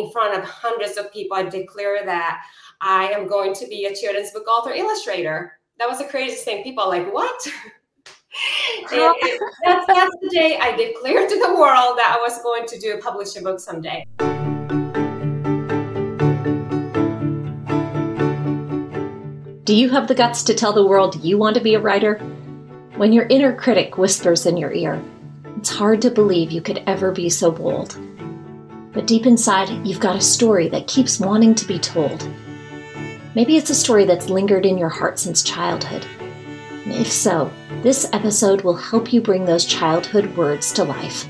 in front of hundreds of people, I declare that I am going to be a children's book author illustrator. That was the craziest thing. People are like, what? it, it, that's, that's the day I declared to the world that I was going to do a book someday. Do you have the guts to tell the world you want to be a writer? When your inner critic whispers in your ear, it's hard to believe you could ever be so bold. But deep inside, you've got a story that keeps wanting to be told. Maybe it's a story that's lingered in your heart since childhood. if so, this episode will help you bring those childhood words to life.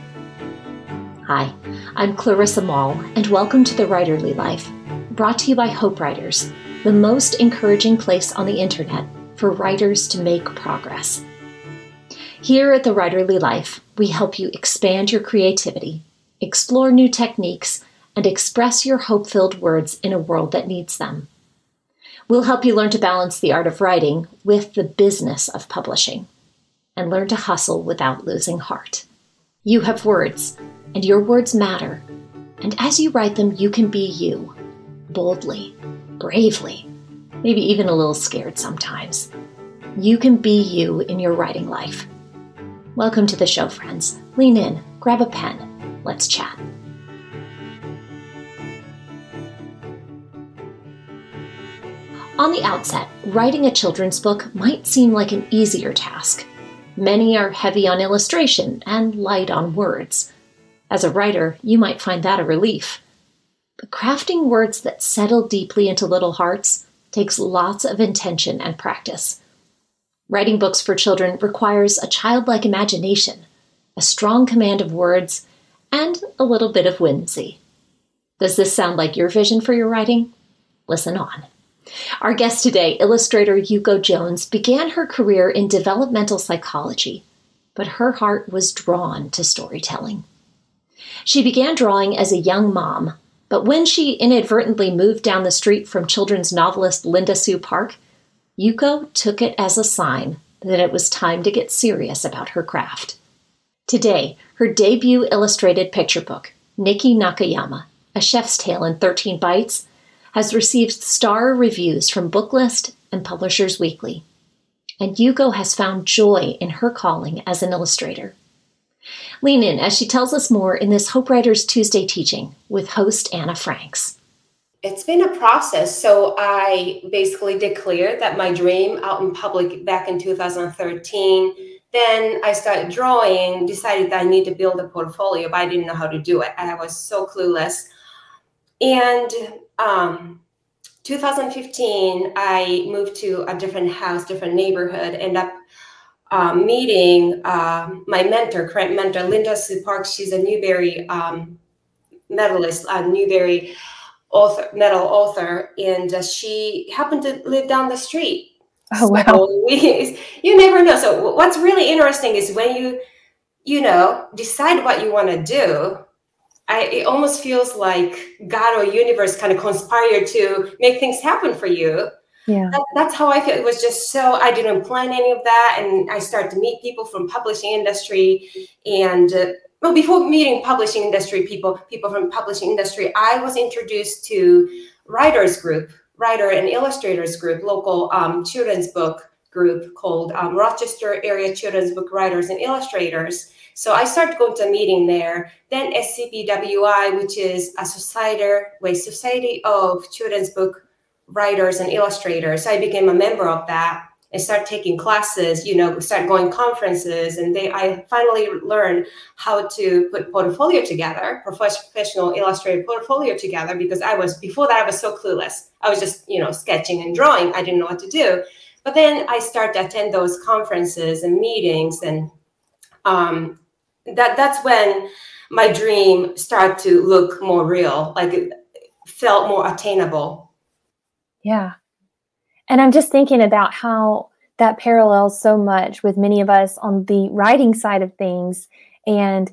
Hi, I'm Clarissa Moll, and welcome to The Writerly Life, brought to you by Hope Writers the most encouraging place on the internet for writers to make progress. Here at The Writerly Life, we help you expand your creativity, explore new techniques, and express your hope filled words in a world that needs them. We'll help you learn to balance the art of writing with the business of publishing and learn to hustle without losing heart. You have words, and your words matter. And as you write them, you can be you, boldly bravely, maybe even a little scared sometimes. You can be you in your writing life. Welcome to the show, friends. Lean in, grab a pen, let's chat. On the outset, writing a children's book might seem like an easier task. Many are heavy on illustration and light on words. As a writer, you might find that a relief. But crafting words that settle deeply into little hearts takes lots of intention and practice. Writing books for children requires a childlike imagination, a strong command of words, and a little bit of whimsy. Does this sound like your vision for your writing? Listen on. Our guest today, illustrator Yuko Jones, began her career in developmental psychology, but her heart was drawn to storytelling. She began drawing as a young mom but when she inadvertently moved down the street from children's novelist Linda Sue Park, Yuko took it as a sign that it was time to get serious about her craft. Today, her debut illustrated picture book, Niki Nakayama, A Chef's Tale in 13 Bites, has received star reviews from Booklist and Publishers Weekly. And Yuko has found joy in her calling as an illustrator. Lean in as she tells us more in this Hope Writers Tuesday teaching with host Anna Franks. It's been a process. So I basically declared that my dream out in public back in 2013. Then I started drawing, decided that I need to build a portfolio, but I didn't know how to do it. I was so clueless. And um, 2015, I moved to a different house, different neighborhood, end up um, meeting uh, my mentor, current mentor, Linda Sue Park. She's a Newbery um, medalist, a Newbery author, medal author, and uh, she happened to live down the street. Oh wow! So we, you never know. So what's really interesting is when you, you know, decide what you want to do. I, it almost feels like God or universe kind of conspire to make things happen for you yeah that, that's how i feel it was just so i didn't plan any of that and i started to meet people from publishing industry and uh, well before meeting publishing industry people people from publishing industry i was introduced to writers group writer and illustrators group local um, children's book group called um, rochester area children's book writers and illustrators so I started going to a meeting there. Then SCBWI, which is a society, way Society of Children's Book writers and illustrators. So I became a member of that and start taking classes, you know, start going conferences. And they I finally learned how to put portfolio together, professional illustrated portfolio together, because I was before that I was so clueless. I was just, you know, sketching and drawing. I didn't know what to do. But then I started to attend those conferences and meetings and um, that that's when my dream started to look more real, like it felt more attainable yeah. And I'm just thinking about how that parallels so much with many of us on the writing side of things and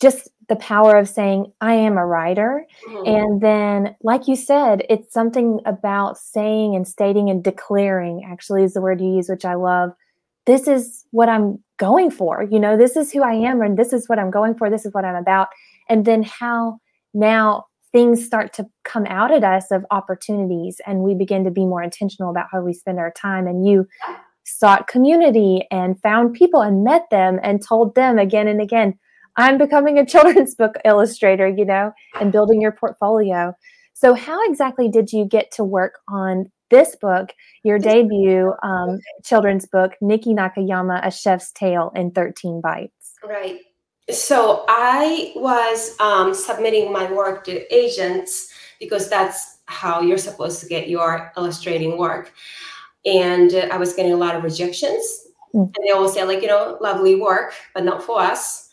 just the power of saying, I am a writer. Mm-hmm. And then, like you said, it's something about saying and stating and declaring, actually, is the word you use, which I love. This is what I'm going for. You know, this is who I am, and this is what I'm going for. This is what I'm about. And then how now things start to come out at us of opportunities and we begin to be more intentional about how we spend our time. And you sought community and found people and met them and told them again and again i'm becoming a children's book illustrator you know and building your portfolio. So how exactly did you get to work on this book your debut um, children's book niki nakayama a chef's tale in 13 bites right so I was um, submitting my work to agents because that's how you're supposed to get your illustrating work. And uh, I was getting a lot of rejections. Mm. And they always say, like, you know, lovely work, but not for us.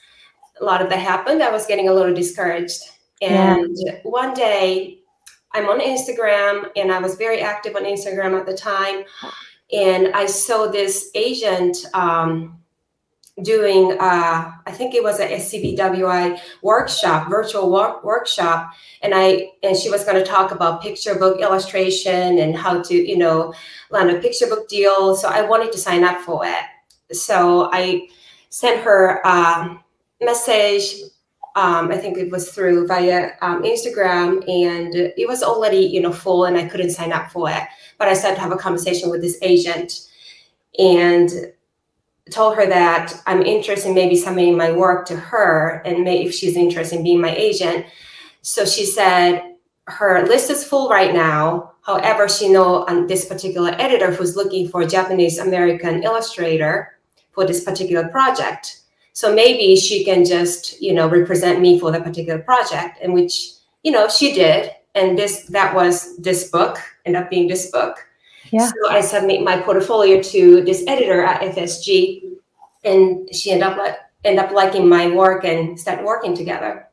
A lot of that happened. I was getting a little discouraged. And yeah. one day I'm on Instagram and I was very active on Instagram at the time. And I saw this agent um, doing uh, i think it was a scbwi workshop virtual work, workshop. And i and she was going to talk about picture book illustration and how to you know land a picture book deal. So i wanted to sign up for it. So i sent her a message um, i think it was through via um, instagram and it was already you know full and i couldn't sign up for it. But i started to have a conversation with this agent. And told her that I'm interested in maybe submitting my work to her and if she's interested in being my agent. So she said her list is full right now. However, she know um, this particular editor who's looking for a Japanese American illustrator for this particular project. So maybe she can just, you know, represent me for the particular project, and which, you know, she did. And this that was this book, ended up being this book. Yeah. So I submit my portfolio to this editor at FSG, and she end up like end up liking my work and start working together.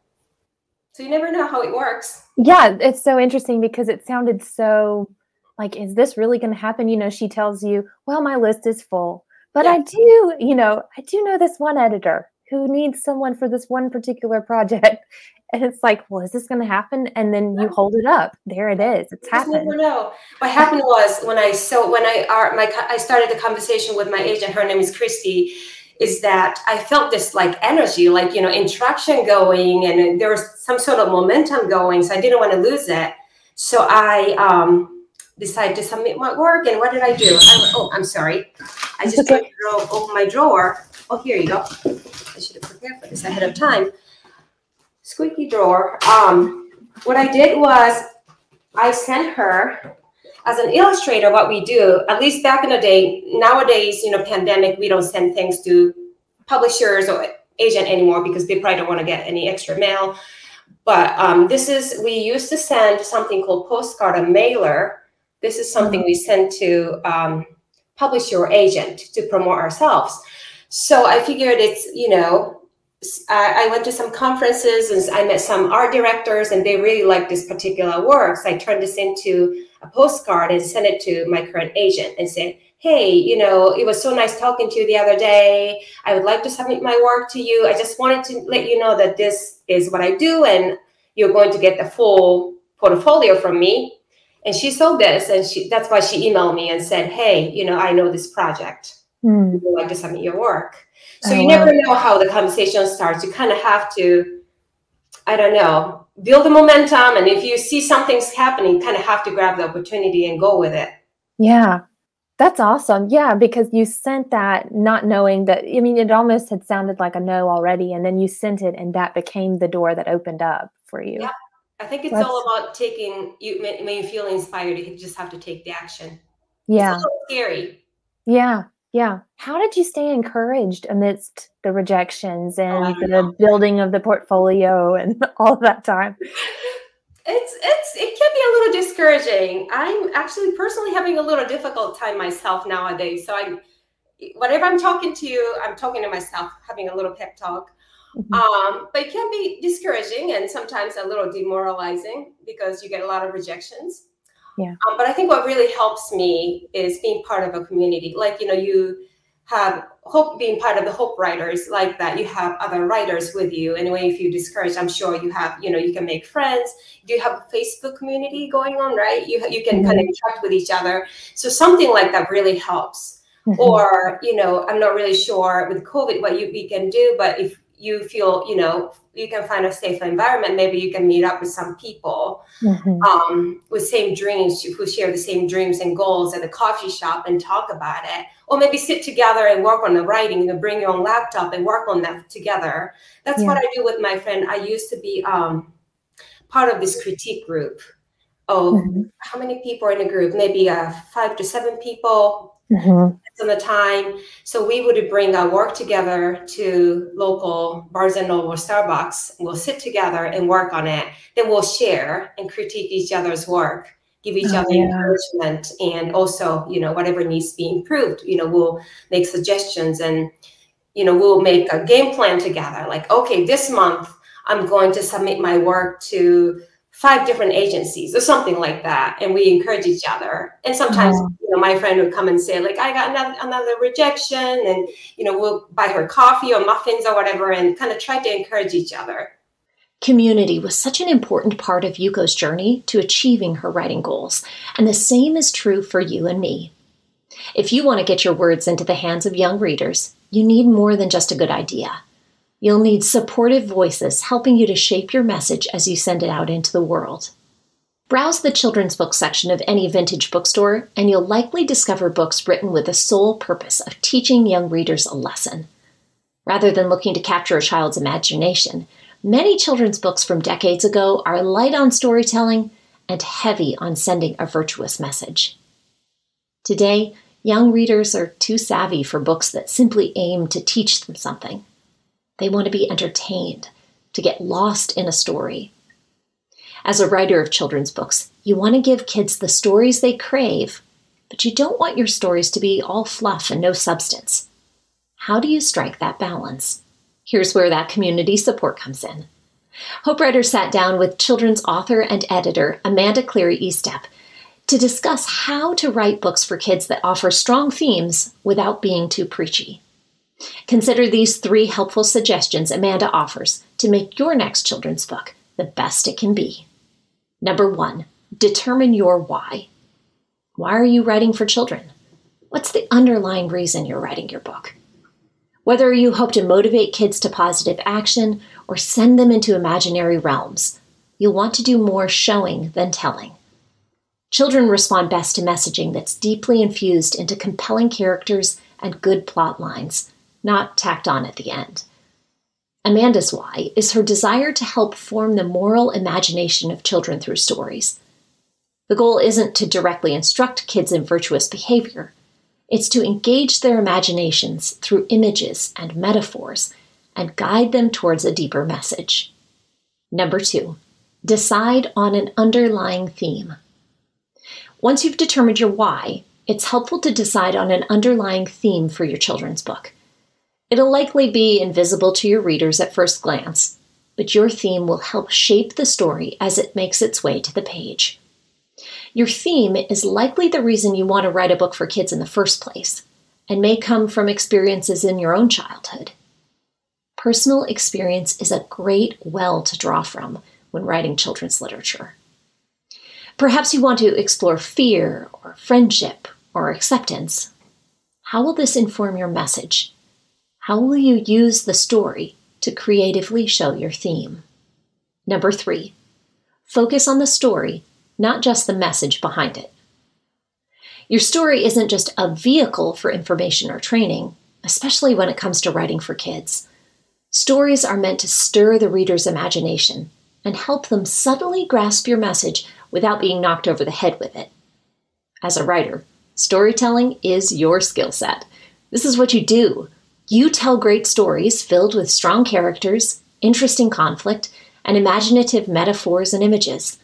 So you never know how it works. Yeah, it's so interesting because it sounded so like, is this really going to happen? You know, she tells you, well, my list is full, but yeah. I do, you know, I do know this one editor who needs someone for this one particular project. And it's like, well, is this going to happen? And then you hold it up. There it is. It's happened. Know. What happened was when I so when I are my I started the conversation with my agent. Her name is Christy. Is that I felt this like energy, like you know, interaction going, and there was some sort of momentum going. So I didn't want to lose it. So I um, decided to submit my work. And what did I do? I, oh, I'm sorry. I just okay. open my drawer. Oh, here you go. Prepared for this ahead of time. Squeaky drawer. Um, what I did was I sent her as an illustrator what we do. At least back in the day nowadays you know pandemic we don't send things to publishers or agent anymore because they probably don't want to get any extra mail. But um, this is we used to send something called postcard a mailer. This is something we send to um, publisher or agent to promote ourselves. So i figured it's you know I went to some conferences and I met some art directors, and they really liked this particular work. So I turned this into a postcard and sent it to my current agent and said, Hey, you know, it was so nice talking to you the other day. I would like to submit my work to you. I just wanted to let you know that this is what I do, and you're going to get the full portfolio from me. And she saw this, and she, that's why she emailed me and said, Hey, you know, I know this project. Mm. Would you like to submit your work? So oh, you never know how the conversation starts. You kind of have to, I don't know, build the momentum. And if you see something's happening, kind of have to grab the opportunity and go with it. Yeah. That's awesome. Yeah, because you sent that not knowing that. I mean, it almost had sounded like a no already, and then you sent it, and that became the door that opened up for you. Yeah, I think it's That's... all about taking. You when you feel inspired, you just have to take the action. Yeah, scary. Yeah, yeah. How did you stay encouraged amidst the rejections oh, and oh, the building of the portfolio and all that time? It's it's it can be a little discouraging. I'm actually personally having a little difficult time myself nowadays. So I'm whatever I'm talking to you, I'm talking to myself, having a little pep talk. Mm-hmm. Um, but it can be discouraging and sometimes a little demoralizing because you get a lot of rejections. Yeah. Um, but I think what really helps me is being part of a community. Like, you know, you have hope being part of the hope writers like that you have other writers with you anyway if you're discouraged, i'm sure you have you know you can make friends do you have a facebook community going on right you, you can mm-hmm. kind of interact with each other so something like that really helps mm-hmm. or you know i'm not really sure with covid what you we can do but if you feel you know you can find a safer environment maybe you can meet up with some people mm-hmm. um, with same dreams who share the same dreams and goals at a coffee shop and talk about it or maybe sit together and work on the writing and bring your own laptop and work on that together that's yeah. what i do with my friend i used to be um, part of this critique group of mm-hmm. how many people are in a group maybe uh, five to seven people mm-hmm. some of the time. So we would bring our work together to local Barnes and Noble, Starbucks. We'll sit together and work on it. Then we'll share and critique each other's work, give each oh, other yeah. encouragement, and also, you know, whatever needs to be improved. You know, we'll make suggestions and, you know, we'll make a game plan together. Like, okay, this month I'm going to submit my work to five different agencies or something like that and we encourage each other. And sometimes uh-huh. you know my friend would come and say like i got another, another rejection and you know we'll buy her coffee or muffins or whatever and kind of try to encourage each other. Community was such an important part of yuko's journey to achieving her writing goals and the same is true for you and me. If you want to get your words into the hands of young readers you need more than just a good idea You'll need supportive voices helping you to shape your message as you send it out into the world. Browse the children's book section of any vintage bookstore, and you'll likely discover books written with the sole purpose of teaching young readers a lesson. Rather than looking to capture a child's imagination, many children's books from decades ago are light on storytelling and heavy on sending a virtuous message. Today, young readers are too savvy for books that simply aim to teach them something. They want to be entertained, to get lost in a story. As a writer of children's books, you want to give kids the stories they crave, but you don't want your stories to be all fluff and no substance. How do you strike that balance? Here's where that community support comes in. Hope Writer sat down with children's author and editor Amanda Cleary Estep to discuss how to write books for kids that offer strong themes without being too preachy. Consider these three helpful suggestions Amanda offers to make your next children's book the best it can be. Number one, determine your why. Why are you writing for children? What's the underlying reason you're writing your book? Whether you hope to motivate kids to positive action or send them into imaginary realms, you'll want to do more showing than telling. Children respond best to messaging that's deeply infused into compelling characters and good plot lines, not tacked on at the end. Amanda's why is her desire to help form the moral imagination of children through stories. The goal isn't to directly instruct kids in virtuous behavior, it's to engage their imaginations through images and metaphors and guide them towards a deeper message. Number two, decide on an underlying theme. Once you've determined your why, it's helpful to decide on an underlying theme for your children's book. It'll likely be invisible to your readers at first glance, but your theme will help shape the story as it makes its way to the page. Your theme is likely the reason you want to write a book for kids in the first place, and may come from experiences in your own childhood. Personal experience is a great well to draw from when writing children's literature. Perhaps you want to explore fear or friendship or acceptance. How will this inform your message? How will you use the story to creatively show your theme? Number three, focus on the story, not just the message behind it. Your story isn't just a vehicle for information or training, especially when it comes to writing for kids. Stories are meant to stir the reader's imagination and help them subtly grasp your message without being knocked over the head with it. As a writer, storytelling is your skill set. This is what you do. You tell great stories filled with strong characters, interesting conflict, and imaginative metaphors and images.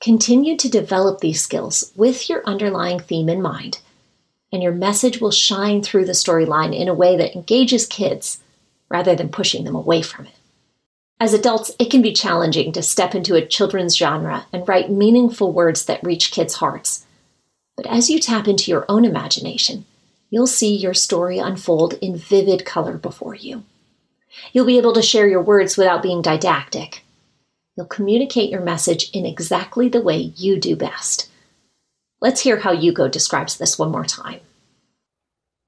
Continue to develop these skills with your underlying theme in mind, and your message will shine through the storyline in a way that engages kids rather than pushing them away from it. As adults, it can be challenging to step into a children's genre and write meaningful words that reach kids' hearts. But as you tap into your own imagination, you'll see your story unfold in vivid color before you. You'll be able to share your words without being didactic. You'll communicate your message in exactly the way you do best. Let's hear how Yuko describes this one more time.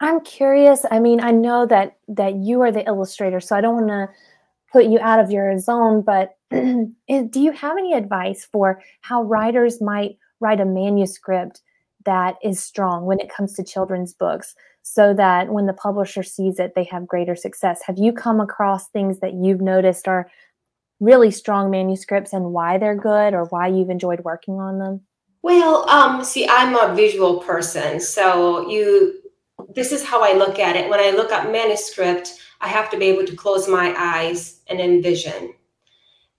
I'm curious. I mean, I know that that you are the illustrator, so I don't want to put you out of your zone, but do you have any advice for how writers might write a manuscript that is strong when it comes to children's books so that when the publisher sees it, they have greater success? Have you come across things that you've noticed are really strong manuscripts and why they're good or why you've enjoyed working on them? Well, um, see, I'm a visual person, so you. This is how I look at it. When I look at manuscript, I have to be able to close my eyes and envision.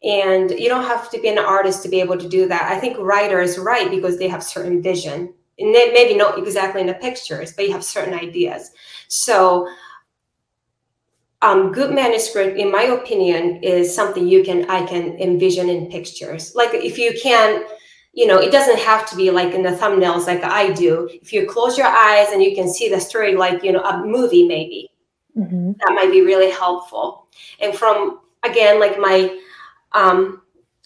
And you don't have to be an artist to be able to do that. I think writers write because they have certain vision. Maybe not exactly in the pictures, but you have certain ideas. So um, good manuscript, in my opinion, is something you can I can envision in pictures. Like if you can, you know, it doesn't have to be like in the thumbnails like I do. If you close your eyes and you can see the story, like you know, a movie maybe, mm-hmm. that might be really helpful. And from again, like my um,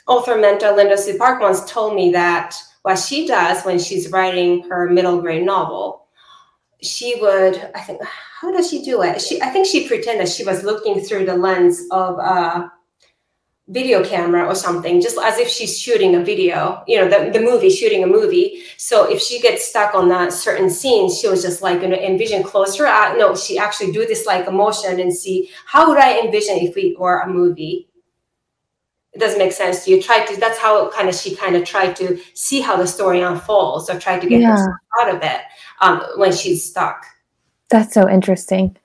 author mentor Linda Sue Park once told me that what she does when she's writing her middle grade novel, she would, I think, how does she do it? She, I think she pretended she was looking through the lens of a video camera or something, just as if she's shooting a video, you know, the, the movie, shooting a movie. So if she gets stuck on that certain scene, she was just like, you know, envision close her eye. No, she actually do this like emotion and see how would I envision if we were a movie it doesn't make sense to you. Try to that's how kind of she kind of tried to see how the story unfolds or try to get yeah. out of it um, when she's stuck. That's so interesting.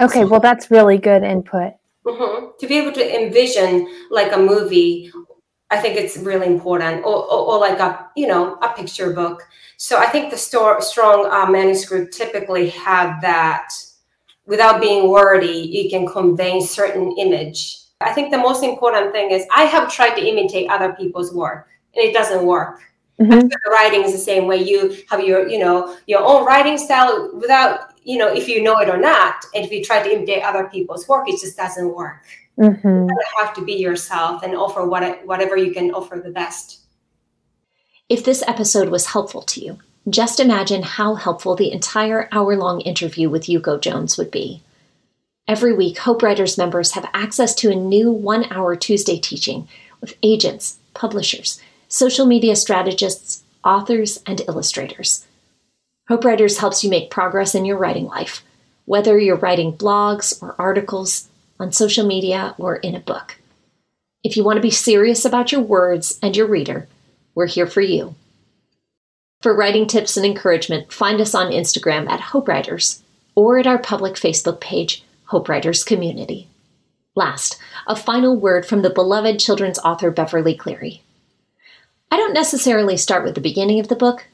Okay, well, that's really good input. Mm-hmm. To be able to envision like a movie, I think it's really important, or, or, or like a you know a picture book. So I think the store, strong uh, manuscript typically have that. Without being wordy, you can convey certain image I think the most important thing is I have tried to imitate other people's work and it doesn't work. Mm-hmm. writing is the same way you have your, you know, your own writing style without, you know, if you know it or not. And if you try to imitate other people's work, it just doesn't work. Mm-hmm. You have to be yourself and offer what, whatever you can offer the best. If this episode was helpful to you, just imagine how helpful the entire hour long interview with Yuko Jones would be. Every week, Hope Writers members have access to a new one hour Tuesday teaching with agents, publishers, social media strategists, authors, and illustrators. Hope Writers helps you make progress in your writing life, whether you're writing blogs or articles, on social media, or in a book. If you want to be serious about your words and your reader, we're here for you. For writing tips and encouragement, find us on Instagram at Hope Writers or at our public Facebook page, Hope Writers community. Last, a final word from the beloved children's author Beverly Cleary. I don't necessarily start with the beginning of the book,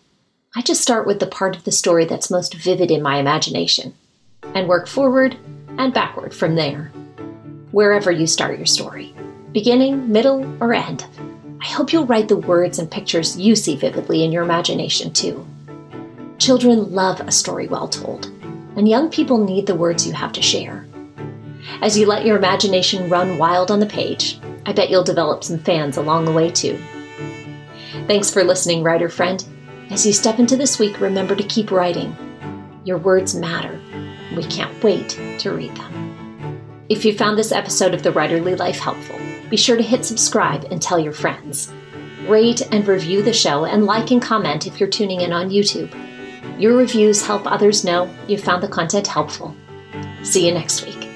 I just start with the part of the story that's most vivid in my imagination, and work forward and backward from there. Wherever you start your story, beginning, middle, or end, I hope you'll write the words and pictures you see vividly in your imagination too. Children love a story well told and young people need the words you have to share. As you let your imagination run wild on the page, I bet you'll develop some fans along the way too. Thanks for listening, writer friend. As you step into this week, remember to keep writing. Your words matter. We can't wait to read them. If you found this episode of The Writerly Life helpful, be sure to hit subscribe and tell your friends. Rate and review the show and like and comment if you're tuning in on YouTube. Your reviews help others know you found the content helpful. See you next week.